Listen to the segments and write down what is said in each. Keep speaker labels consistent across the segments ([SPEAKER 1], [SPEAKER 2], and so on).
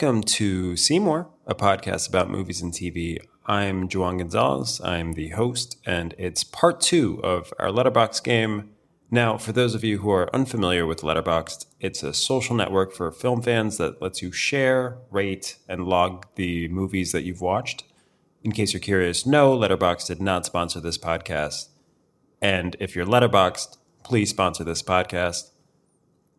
[SPEAKER 1] Welcome to Seymour, a podcast about movies and TV. I'm Juan Gonzalez. I'm the host, and it's part two of our Letterbox game. Now, for those of you who are unfamiliar with Letterboxd, it's a social network for film fans that lets you share, rate, and log the movies that you've watched. In case you're curious, no, Letterboxd did not sponsor this podcast. And if you're Letterboxd, please sponsor this podcast.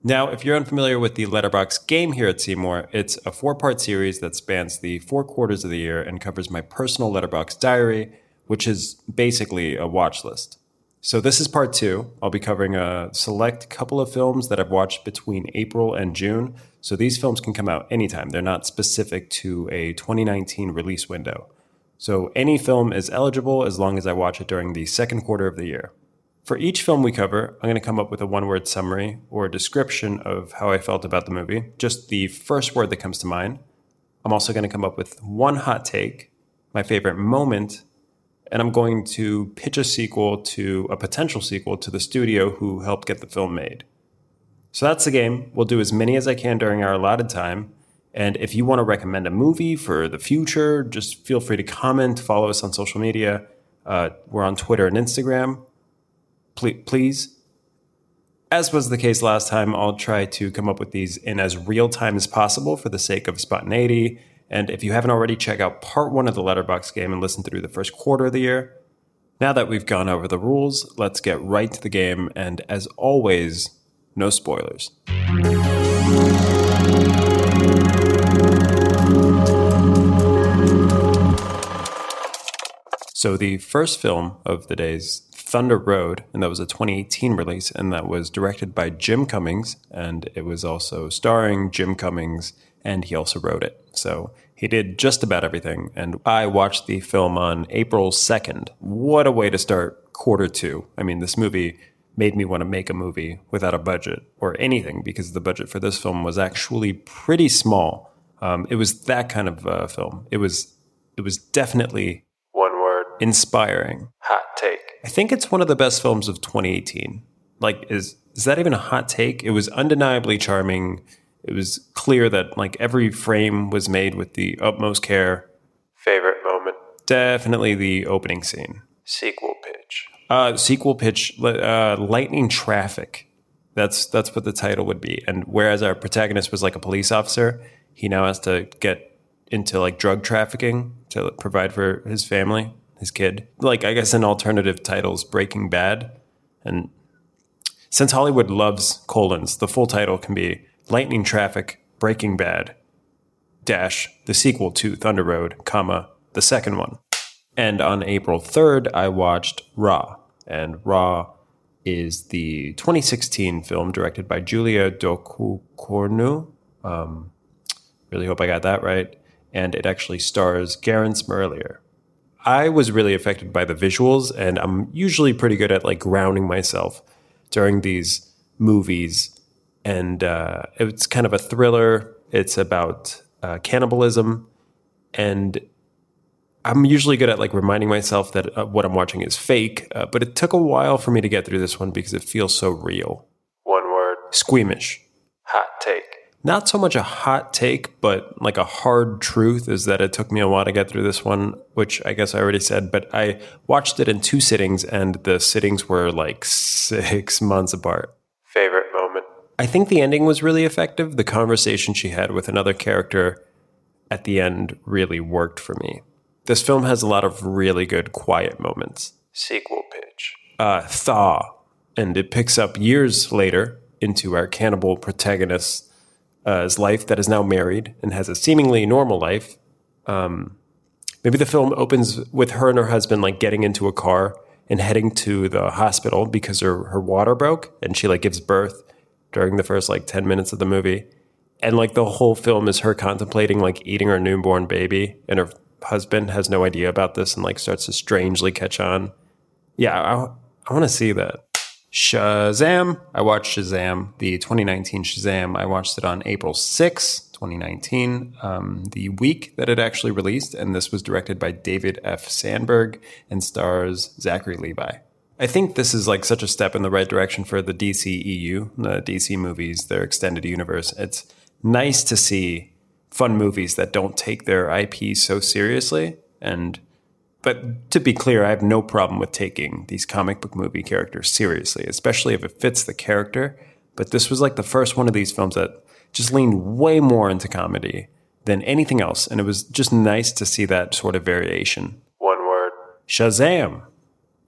[SPEAKER 1] Now, if you're unfamiliar with the letterbox game here at Seymour, it's a four part series that spans the four quarters of the year and covers my personal letterbox diary, which is basically a watch list. So, this is part two. I'll be covering a select couple of films that I've watched between April and June. So, these films can come out anytime, they're not specific to a 2019 release window. So, any film is eligible as long as I watch it during the second quarter of the year. For each film we cover, I'm going to come up with a one word summary or a description of how I felt about the movie, just the first word that comes to mind. I'm also going to come up with one hot take, my favorite moment, and I'm going to pitch a sequel to a potential sequel to the studio who helped get the film made. So that's the game. We'll do as many as I can during our allotted time. And if you want to recommend a movie for the future, just feel free to comment, follow us on social media. Uh, we're on Twitter and Instagram please. As was the case last time, I'll try to come up with these in as real time as possible for the sake of spontaneity. And if you haven't already, check out part one of the Letterbox game and listen through the first quarter of the year. Now that we've gone over the rules, let's get right to the game. And as always, no spoilers. So, the first film of the day's Thunder Road, and that was a 2018 release, and that was directed by Jim Cummings, and it was also starring Jim Cummings, and he also wrote it. So he did just about everything, and I watched the film on April 2nd. What a way to start quarter two. I mean, this movie made me want to make a movie without a budget or anything because the budget for this film was actually pretty small. Um, it was that kind of uh, film. It was it was definitely inspiring.
[SPEAKER 2] Hot take.
[SPEAKER 1] I think it's one of the best films of 2018. Like, is is that even a hot take? It was undeniably charming. It was clear that like every frame was made with the utmost care.
[SPEAKER 2] Favorite moment?
[SPEAKER 1] Definitely the opening scene.
[SPEAKER 2] Sequel pitch.
[SPEAKER 1] Uh, sequel pitch. Uh, lightning traffic. That's that's what the title would be. And whereas our protagonist was like a police officer, he now has to get into like drug trafficking to provide for his family his kid. Like I guess an alternative title's Breaking Bad, and since Hollywood loves colons, the full title can be Lightning Traffic Breaking Bad dash the sequel to Thunder Road, comma the second one. And on April 3rd, I watched Raw, and Raw is the 2016 film directed by Julia Ducournau. Um, really hope I got that right. And it actually stars Garance Marillier, I was really affected by the visuals, and I'm usually pretty good at like grounding myself during these movies. And uh, it's kind of a thriller. It's about uh, cannibalism, and I'm usually good at like reminding myself that uh, what I'm watching is fake. Uh, but it took a while for me to get through this one because it feels so real.
[SPEAKER 2] One word:
[SPEAKER 1] squeamish.
[SPEAKER 2] Hot take
[SPEAKER 1] not so much a hot take, but like a hard truth is that it took me a while to get through this one, which I guess I already said, but I watched it in two sittings and the sittings were like six months apart.
[SPEAKER 2] Favorite moment?
[SPEAKER 1] I think the ending was really effective. The conversation she had with another character at the end really worked for me. This film has a lot of really good quiet moments.
[SPEAKER 2] Sequel pitch.
[SPEAKER 1] Uh, Thaw. And it picks up years later into our cannibal protagonist uh, his life that is now married and has a seemingly normal life. Um, maybe the film opens with her and her husband like getting into a car and heading to the hospital because her, her water broke and she like gives birth during the first like 10 minutes of the movie. And like the whole film is her contemplating like eating her newborn baby and her husband has no idea about this and like starts to strangely catch on. Yeah i, I want to see that Shazam. I watched Shazam, the 2019 Shazam. I watched it on April 6, 2019, um, the week that it actually released. And this was directed by David F. Sandberg and stars Zachary Levi. I think this is like such a step in the right direction for the DCEU, the DC movies, their extended universe. It's nice to see fun movies that don't take their IP so seriously. And but to be clear, I have no problem with taking these comic book movie characters seriously, especially if it fits the character. But this was like the first one of these films that just leaned way more into comedy than anything else, and it was just nice to see that sort of variation.
[SPEAKER 2] One word.
[SPEAKER 1] Shazam!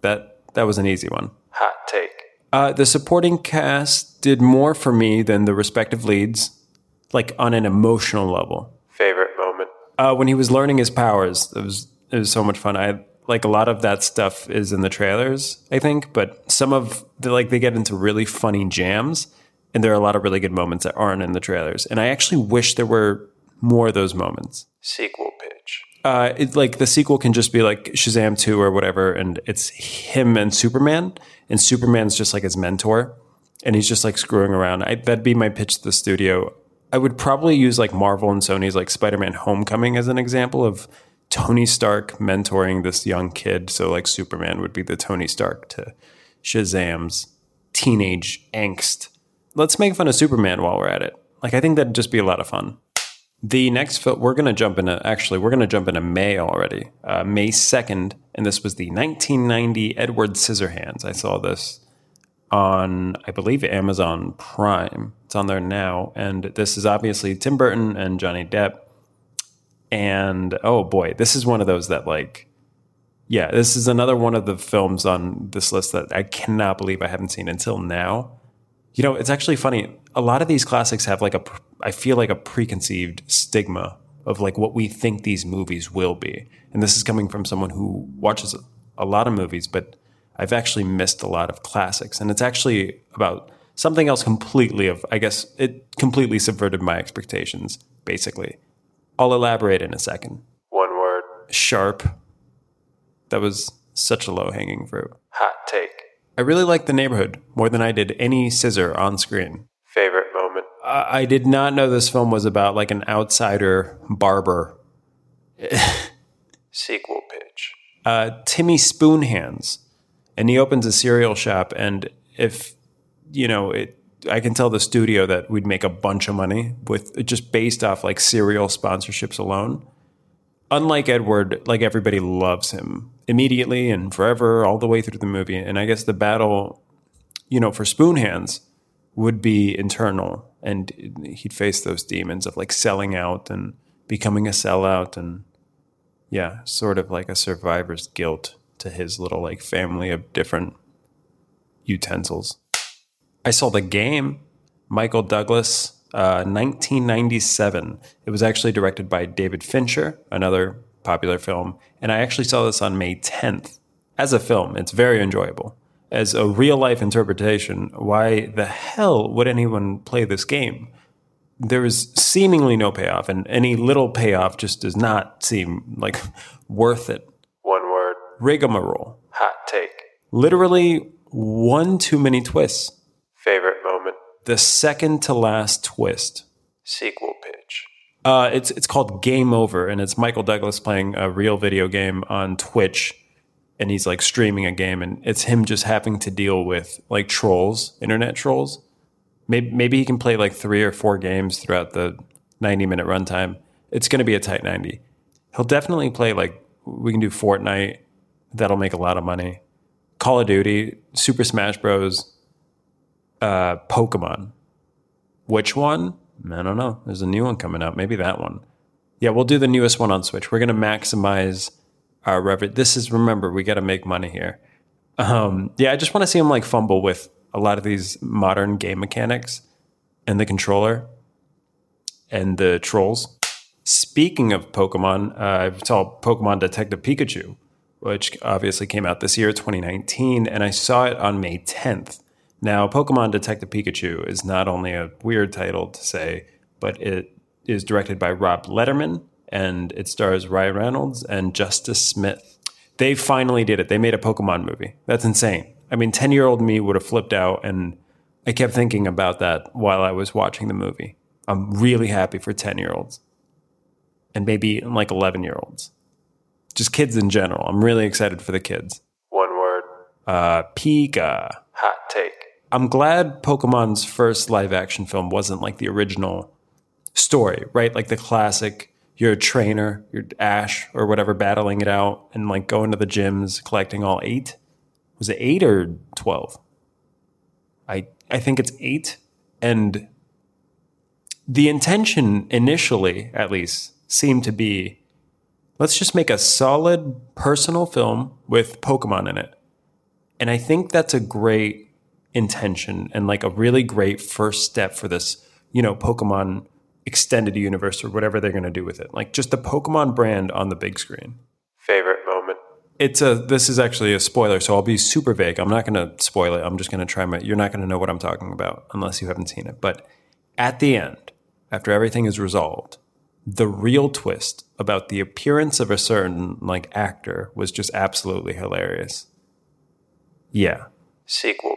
[SPEAKER 1] That that was an easy one.
[SPEAKER 2] Hot take.
[SPEAKER 1] Uh, the supporting cast did more for me than the respective leads, like on an emotional level.
[SPEAKER 2] Favorite moment.
[SPEAKER 1] Uh, when he was learning his powers, it was it was so much fun. I like a lot of that stuff is in the trailers, I think, but some of the like they get into really funny jams, and there are a lot of really good moments that aren't in the trailers. And I actually wish there were more of those moments.
[SPEAKER 2] Sequel pitch.
[SPEAKER 1] Uh, it, like the sequel can just be like Shazam 2 or whatever, and it's him and Superman, and Superman's just like his mentor, and he's just like screwing around. I, that'd be my pitch to the studio. I would probably use like Marvel and Sony's like Spider Man Homecoming as an example of Tony Stark mentoring this young kid. So, like, Superman would be the Tony Stark to Shazam's teenage angst. Let's make fun of Superman while we're at it. Like, I think that'd just be a lot of fun. The next film, we're going to jump into, actually, we're going to jump into May already, uh, May 2nd. And this was the 1990 Edward Scissorhands. I saw this on, I believe, Amazon Prime. It's on there now. And this is obviously Tim Burton and Johnny Depp. And oh boy, this is one of those that, like, yeah, this is another one of the films on this list that I cannot believe I haven't seen until now. You know, it's actually funny. A lot of these classics have like a, I feel like a preconceived stigma of like what we think these movies will be. And this is coming from someone who watches a lot of movies, but I've actually missed a lot of classics. And it's actually about something else completely of, I guess, it completely subverted my expectations, basically. I'll elaborate in a second.
[SPEAKER 2] One word.
[SPEAKER 1] Sharp. That was such a low hanging fruit.
[SPEAKER 2] Hot take.
[SPEAKER 1] I really liked the neighborhood more than I did any scissor on screen.
[SPEAKER 2] Favorite moment.
[SPEAKER 1] I I did not know this film was about like an outsider barber.
[SPEAKER 2] Sequel pitch.
[SPEAKER 1] Uh, Timmy Spoonhands, and he opens a cereal shop. And if you know it, I can tell the studio that we'd make a bunch of money with just based off like serial sponsorships alone. Unlike Edward, like everybody loves him immediately and forever, all the way through the movie. And I guess the battle, you know, for Spoon Hands would be internal, and he'd face those demons of like selling out and becoming a sellout, and yeah, sort of like a survivor's guilt to his little like family of different utensils. I saw the game, Michael Douglas, uh, 1997. It was actually directed by David Fincher, another popular film. And I actually saw this on May 10th. As a film, it's very enjoyable. As a real life interpretation, why the hell would anyone play this game? There is seemingly no payoff, and any little payoff just does not seem like worth it.
[SPEAKER 2] One word.
[SPEAKER 1] Rigmarole.
[SPEAKER 2] Hot take.
[SPEAKER 1] Literally one too many twists.
[SPEAKER 2] Favorite moment.
[SPEAKER 1] The second to last twist.
[SPEAKER 2] Sequel pitch.
[SPEAKER 1] Uh, it's it's called Game Over, and it's Michael Douglas playing a real video game on Twitch, and he's like streaming a game, and it's him just having to deal with like trolls, internet trolls. Maybe maybe he can play like three or four games throughout the ninety minute runtime. It's going to be a tight ninety. He'll definitely play like we can do Fortnite. That'll make a lot of money. Call of Duty, Super Smash Bros, uh, Pokemon. Which one? I don't know. There's a new one coming out. Maybe that one. Yeah, we'll do the newest one on Switch. We're going to maximize our revenue. This is, remember, we got to make money here. Um, yeah, I just want to see him like fumble with a lot of these modern game mechanics and the controller and the trolls. Speaking of Pokemon, uh, I saw Pokemon Detective Pikachu, which obviously came out this year, 2019, and I saw it on May 10th. Now, Pokemon Detective Pikachu is not only a weird title to say, but it is directed by Rob Letterman and it stars Ryan Reynolds and Justice Smith. They finally did it. They made a Pokemon movie. That's insane. I mean, 10 year old me would have flipped out, and I kept thinking about that while I was watching the movie. I'm really happy for 10 year olds and maybe like 11 year olds. Just kids in general. I'm really excited for the kids.
[SPEAKER 2] One word.
[SPEAKER 1] Uh, Pika.
[SPEAKER 2] Hot take.
[SPEAKER 1] I'm glad Pokemon's first live action film wasn't like the original story, right? Like the classic, you're a trainer, you're Ash or whatever, battling it out and like going to the gyms, collecting all eight. Was it eight or 12? I, I think it's eight. And the intention initially, at least, seemed to be let's just make a solid personal film with Pokemon in it. And I think that's a great intention and like a really great first step for this, you know, Pokemon extended universe or whatever they're going to do with it. Like just the Pokemon brand on the big screen.
[SPEAKER 2] Favorite moment?
[SPEAKER 1] It's a this is actually a spoiler, so I'll be super vague. I'm not going to spoil it. I'm just going to try my you're not going to know what I'm talking about unless you haven't seen it. But at the end, after everything is resolved, the real twist about the appearance of a certain like actor was just absolutely hilarious. Yeah.
[SPEAKER 2] Sequel.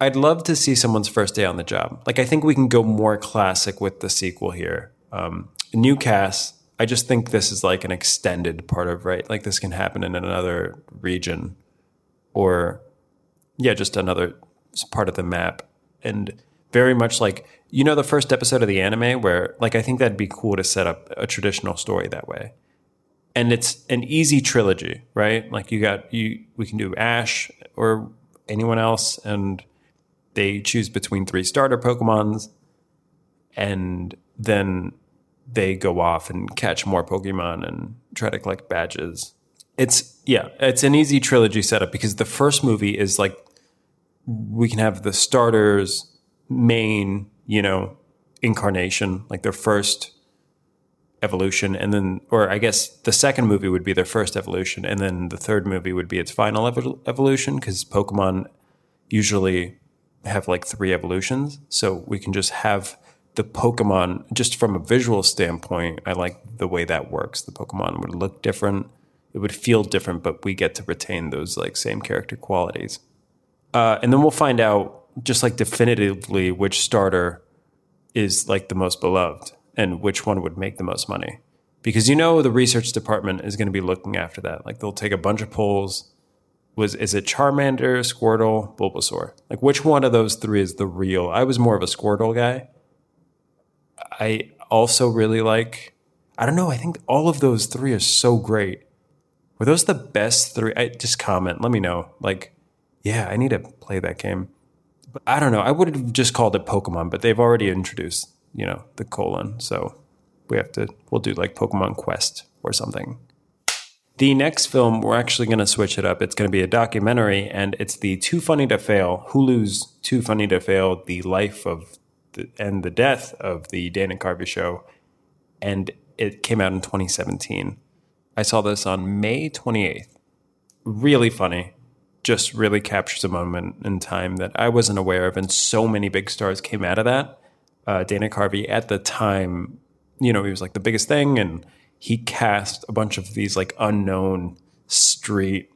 [SPEAKER 1] I'd love to see someone's first day on the job. Like, I think we can go more classic with the sequel here. Um, new cast. I just think this is like an extended part of right. Like this can happen in another region, or yeah, just another part of the map, and very much like you know the first episode of the anime where like I think that'd be cool to set up a traditional story that way. And it's an easy trilogy, right? Like you got you we can do Ash or anyone else and they choose between three starter Pokemons and then they go off and catch more Pokemon and try to collect badges. It's yeah, it's an easy trilogy setup because the first movie is like we can have the starters main, you know, incarnation, like their first evolution, and then, or I guess the second movie would be their first evolution, and then the third movie would be its final evol- evolution because Pokemon usually have like three evolutions. So we can just have the Pokemon, just from a visual standpoint, I like the way that works. The Pokemon would look different, it would feel different, but we get to retain those like same character qualities. Uh, and then we'll find out just like definitively which starter is like the most beloved and which one would make the most money. Because you know the research department is going to be looking after that. Like they'll take a bunch of polls. Was is it Charmander, Squirtle, Bulbasaur? Like which one of those three is the real? I was more of a Squirtle guy. I also really like I don't know, I think all of those three are so great. Were those the best three? I just comment, let me know. Like, yeah, I need to play that game. But I don't know. I would have just called it Pokemon, but they've already introduced, you know, the colon. So we have to, we'll do like Pokemon Quest or something. The next film, we're actually going to switch it up. It's going to be a documentary, and it's the Too Funny to Fail, Hulu's Too Funny to Fail, the life of the, and the death of the Dana Carvey show. And it came out in 2017. I saw this on May 28th. Really funny. Just really captures a moment in time that I wasn't aware of, and so many big stars came out of that. Uh, Dana Carvey at the time, you know, he was like the biggest thing, and he cast a bunch of these like unknown street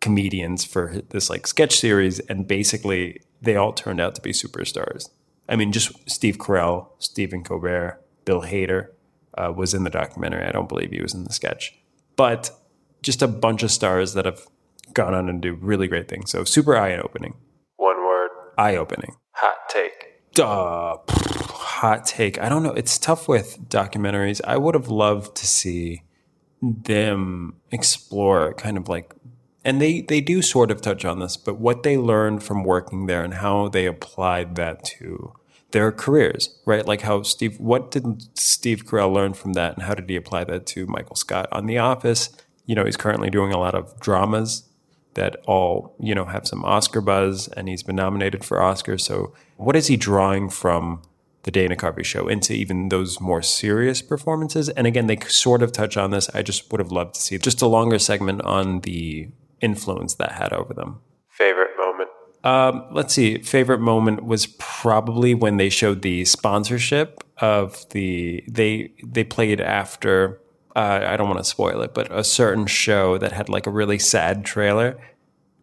[SPEAKER 1] comedians for this like sketch series, and basically they all turned out to be superstars. I mean, just Steve Carell, Stephen Colbert, Bill Hader uh, was in the documentary. I don't believe he was in the sketch, but just a bunch of stars that have gone on and do really great things. So super eye opening,
[SPEAKER 2] One word.
[SPEAKER 1] eye opening.
[SPEAKER 2] Hot take.
[SPEAKER 1] Duh, hot take. I don't know. It's tough with documentaries. I would have loved to see them explore kind of like and they they do sort of touch on this, but what they learned from working there and how they applied that to their careers, right? Like how Steve what did Steve Carell learn from that and how did he apply that to Michael Scott on The Office? You know, he's currently doing a lot of dramas that all, you know, have some Oscar buzz and he's been nominated for Oscars. So what is he drawing from the Dana Carvey show into even those more serious performances? And again, they sort of touch on this. I just would have loved to see just a longer segment on the influence that had over them.
[SPEAKER 2] Favorite moment.
[SPEAKER 1] Um, let's see. Favorite moment was probably when they showed the sponsorship of the they they played after. Uh, I don't want to spoil it, but a certain show that had like a really sad trailer,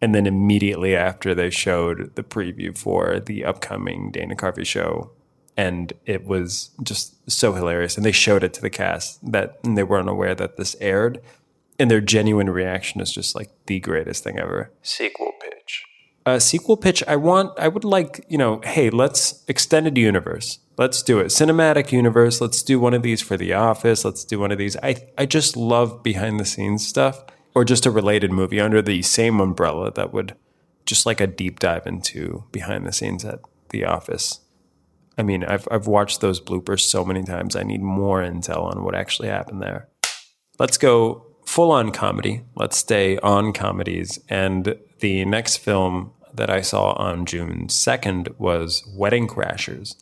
[SPEAKER 1] and then immediately after they showed the preview for the upcoming Dana Carvey show, and it was just so hilarious. And they showed it to the cast that and they weren't aware that this aired, and their genuine reaction is just like the greatest thing ever.
[SPEAKER 2] Sequel pitch.
[SPEAKER 1] a sequel pitch. I want. I would like. You know. Hey, let's extended universe. Let's do it. Cinematic universe. Let's do one of these for The Office. Let's do one of these. I I just love behind the scenes stuff, or just a related movie under the same umbrella that would just like a deep dive into behind the scenes at The Office. I mean, I've I've watched those bloopers so many times. I need more intel on what actually happened there. Let's go full on comedy. Let's stay on comedies. And the next film that I saw on June 2nd was Wedding Crashers.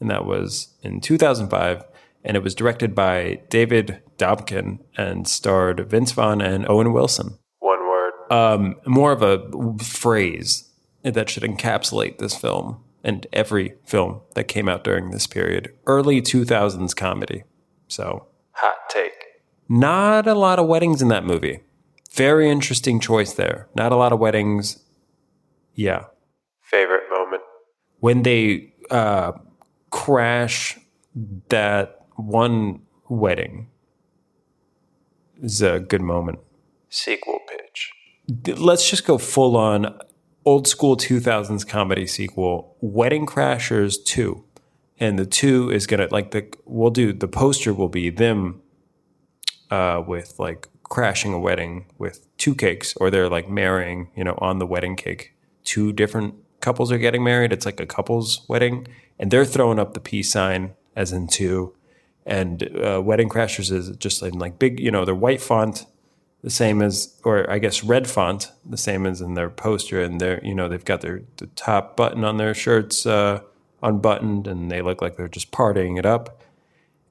[SPEAKER 1] And that was in 2005. And it was directed by David Dobkin and starred Vince Vaughn and Owen Wilson.
[SPEAKER 2] One word.
[SPEAKER 1] Um, more of a phrase that should encapsulate this film and every film that came out during this period. Early 2000s comedy. So
[SPEAKER 2] Hot take.
[SPEAKER 1] not a lot of weddings in that movie. Very interesting choice there. Not a lot of weddings. Yeah.
[SPEAKER 2] Favorite moment.
[SPEAKER 1] When they uh, crash that one wedding is a good moment.
[SPEAKER 2] Sequel pitch.
[SPEAKER 1] Let's just go full on old school 2000s comedy sequel, Wedding Crashers 2. And the 2 is going to, like, the, we'll do, the poster will be them uh, with like crashing a wedding with two cakes, or they're like marrying, you know, on the wedding cake. Two different couples are getting married. It's like a couple's wedding, and they're throwing up the peace sign as in two. And uh, Wedding Crashers is just in like big, you know, they're white font, the same as, or I guess red font, the same as in their poster. And they're, you know, they've got their the top button on their shirts uh, unbuttoned, and they look like they're just partying it up.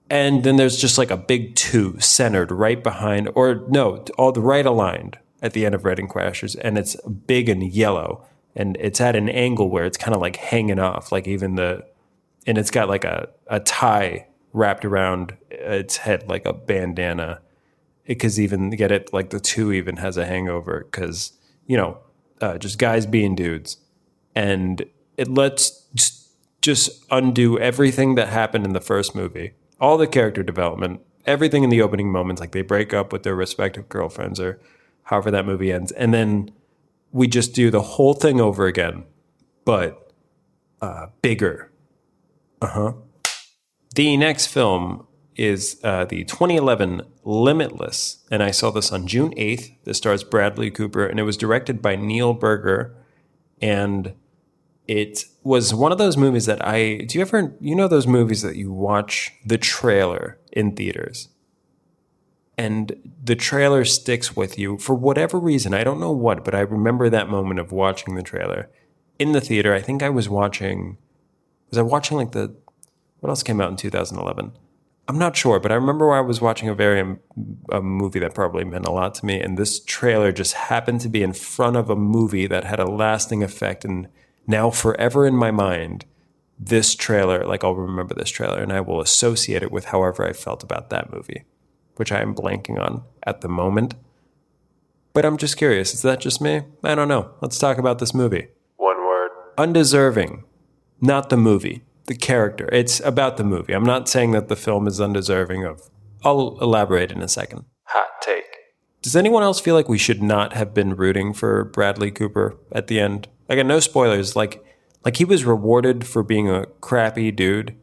[SPEAKER 1] And then there's just like a big two centered right behind, or no, all the right aligned at the end of Wedding Crashers, and it's big and yellow, and it's at an angle where it's kind of like hanging off, like even the, and it's got like a a tie wrapped around its head like a bandana, because even get it like the two even has a hangover because you know uh, just guys being dudes, and it lets just, just undo everything that happened in the first movie all the character development, everything in the opening moments, like they break up with their respective girlfriends or however that movie ends. And then we just do the whole thing over again, but uh, bigger. Uh huh. The next film is uh, the 2011 Limitless. And I saw this on June 8th. This stars Bradley Cooper, and it was directed by Neil Burger. And it was one of those movies that I do you ever you know those movies that you watch the trailer in theaters and the trailer sticks with you for whatever reason I don't know what but I remember that moment of watching the trailer in the theater I think I was watching was I watching like the what else came out in 2011 I'm not sure but I remember I was watching a very um, a movie that probably meant a lot to me and this trailer just happened to be in front of a movie that had a lasting effect and now forever in my mind this trailer like i'll remember this trailer and i will associate it with however i felt about that movie which i am blanking on at the moment. But i'm just curious is that just me? I don't know. Let's talk about this movie.
[SPEAKER 2] One word.
[SPEAKER 1] undeserving. Not the movie the character it's about the movie i'm not saying that the film is undeserving of i'll elaborate in a second
[SPEAKER 2] Hot take.
[SPEAKER 1] does anyone else feel like we should not have been rooting for Bradley Cooper at the end? Again, no spoilers. Like, like he was rewarded for being a crappy dude.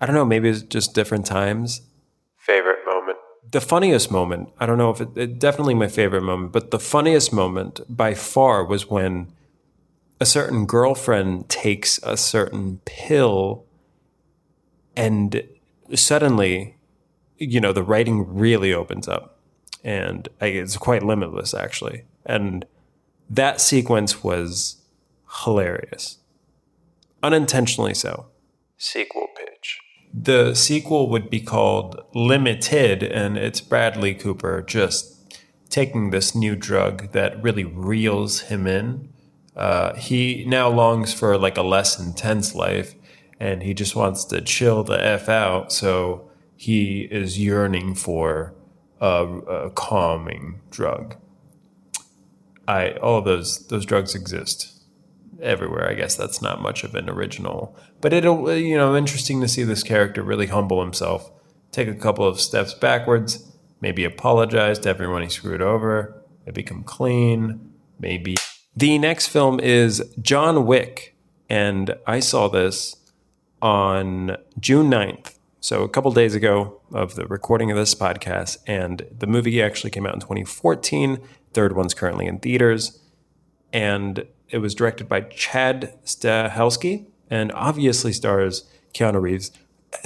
[SPEAKER 1] I don't know. Maybe it's just different times.
[SPEAKER 2] Favorite moment.
[SPEAKER 1] The funniest moment. I don't know if it, it definitely my favorite moment, but the funniest moment by far was when a certain girlfriend takes a certain pill, and suddenly, you know, the writing really opens up, and I- it's quite limitless actually, and that sequence was hilarious. Unintentionally so.
[SPEAKER 2] Sequel pitch.
[SPEAKER 1] The sequel would be called Limited, and it's Bradley Cooper just taking this new drug that really reels him in. Uh, he now longs for like a less intense life, and he just wants to chill the f out. So he is yearning for a, a calming drug. I all those those drugs exist everywhere. I guess that's not much of an original, but it'll you know interesting to see this character really humble himself, take a couple of steps backwards, maybe apologize to everyone he screwed over, maybe clean, maybe The next film is John Wick, and I saw this on June 9th. So a couple days ago of the recording of this podcast, and the movie actually came out in 2014. Third one's currently in theaters, and it was directed by Chad Stahelski, and obviously stars Keanu Reeves.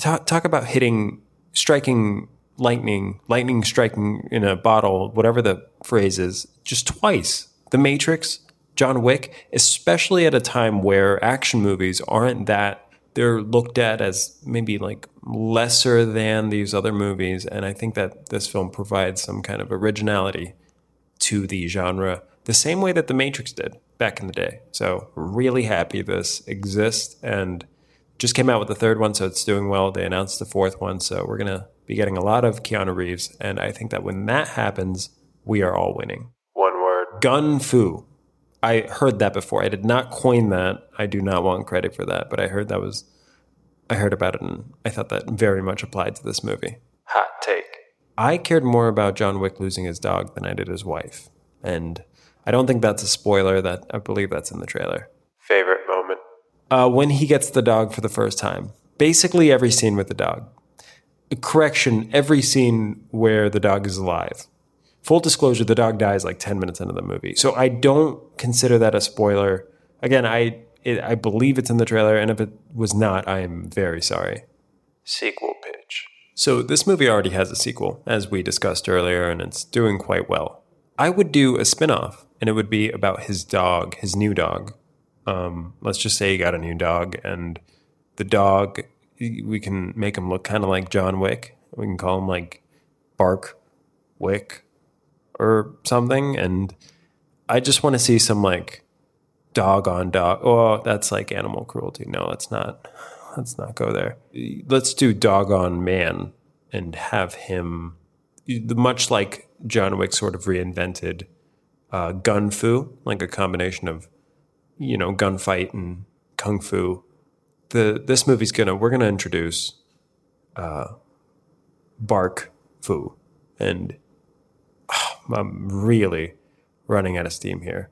[SPEAKER 1] Talk, talk about hitting, striking lightning, lightning striking in a bottle, whatever the phrase is, just twice. The Matrix, John Wick, especially at a time where action movies aren't that they're looked at as maybe like lesser than these other movies. And I think that this film provides some kind of originality to the genre, the same way that The Matrix did back in the day. So, really happy this exists and just came out with the third one, so it's doing well. They announced the fourth one, so we're going to be getting a lot of Keanu Reeves. And I think that when that happens, we are all winning.
[SPEAKER 2] One word.
[SPEAKER 1] Gun Fu. I heard that before. I did not coin that. I do not want credit for that, but I heard that was I heard about it and I thought that very much applied to this movie.
[SPEAKER 2] Hot take.
[SPEAKER 1] I cared more about John Wick losing his dog than I did his wife. And I don't think that's a spoiler that I believe that's in the trailer.
[SPEAKER 2] Favorite moment.
[SPEAKER 1] Uh, when he gets the dog for the first time. Basically every scene with the dog. Correction, every scene where the dog is alive. Full disclosure, the dog dies like 10 minutes into the movie. So I don't consider that a spoiler. Again, I it, I believe it's in the trailer, and if it was not, I am very sorry.
[SPEAKER 2] Sequel pitch.
[SPEAKER 1] So this movie already has a sequel, as we discussed earlier, and it's doing quite well. I would do a spin-off, and it would be about his dog, his new dog. Um, let's just say he got a new dog, and the dog, we can make him look kind of like John Wick. We can call him like Bark Wick or something, and I just want to see some like dog on dog. Oh, that's like animal cruelty. No, let's not. Let's not go there. Let's do dog on man and have him, much like John Wick sort of reinvented uh, gun fu, like a combination of, you know, gunfight and kung fu. The this movie's gonna we're gonna introduce uh, bark fu, and I'm really running out of steam here.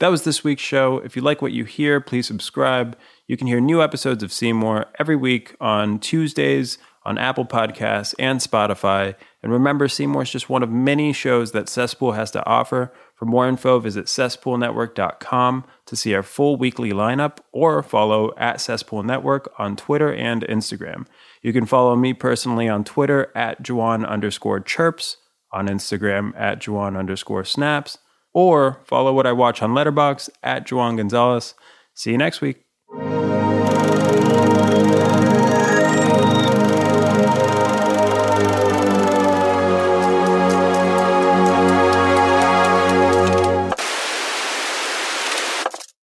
[SPEAKER 1] That was this week's show. If you like what you hear, please subscribe. You can hear new episodes of Seymour every week on Tuesdays on Apple Podcasts and Spotify. And remember, Seymour is just one of many shows that Cesspool has to offer. For more info, visit cesspoolnetwork.com to see our full weekly lineup or follow at Cesspool Network on Twitter and Instagram. You can follow me personally on Twitter at Juwan underscore chirps, on Instagram at Juwan underscore snaps, or follow what I watch on Letterboxd at Juwan Gonzalez. See you next week.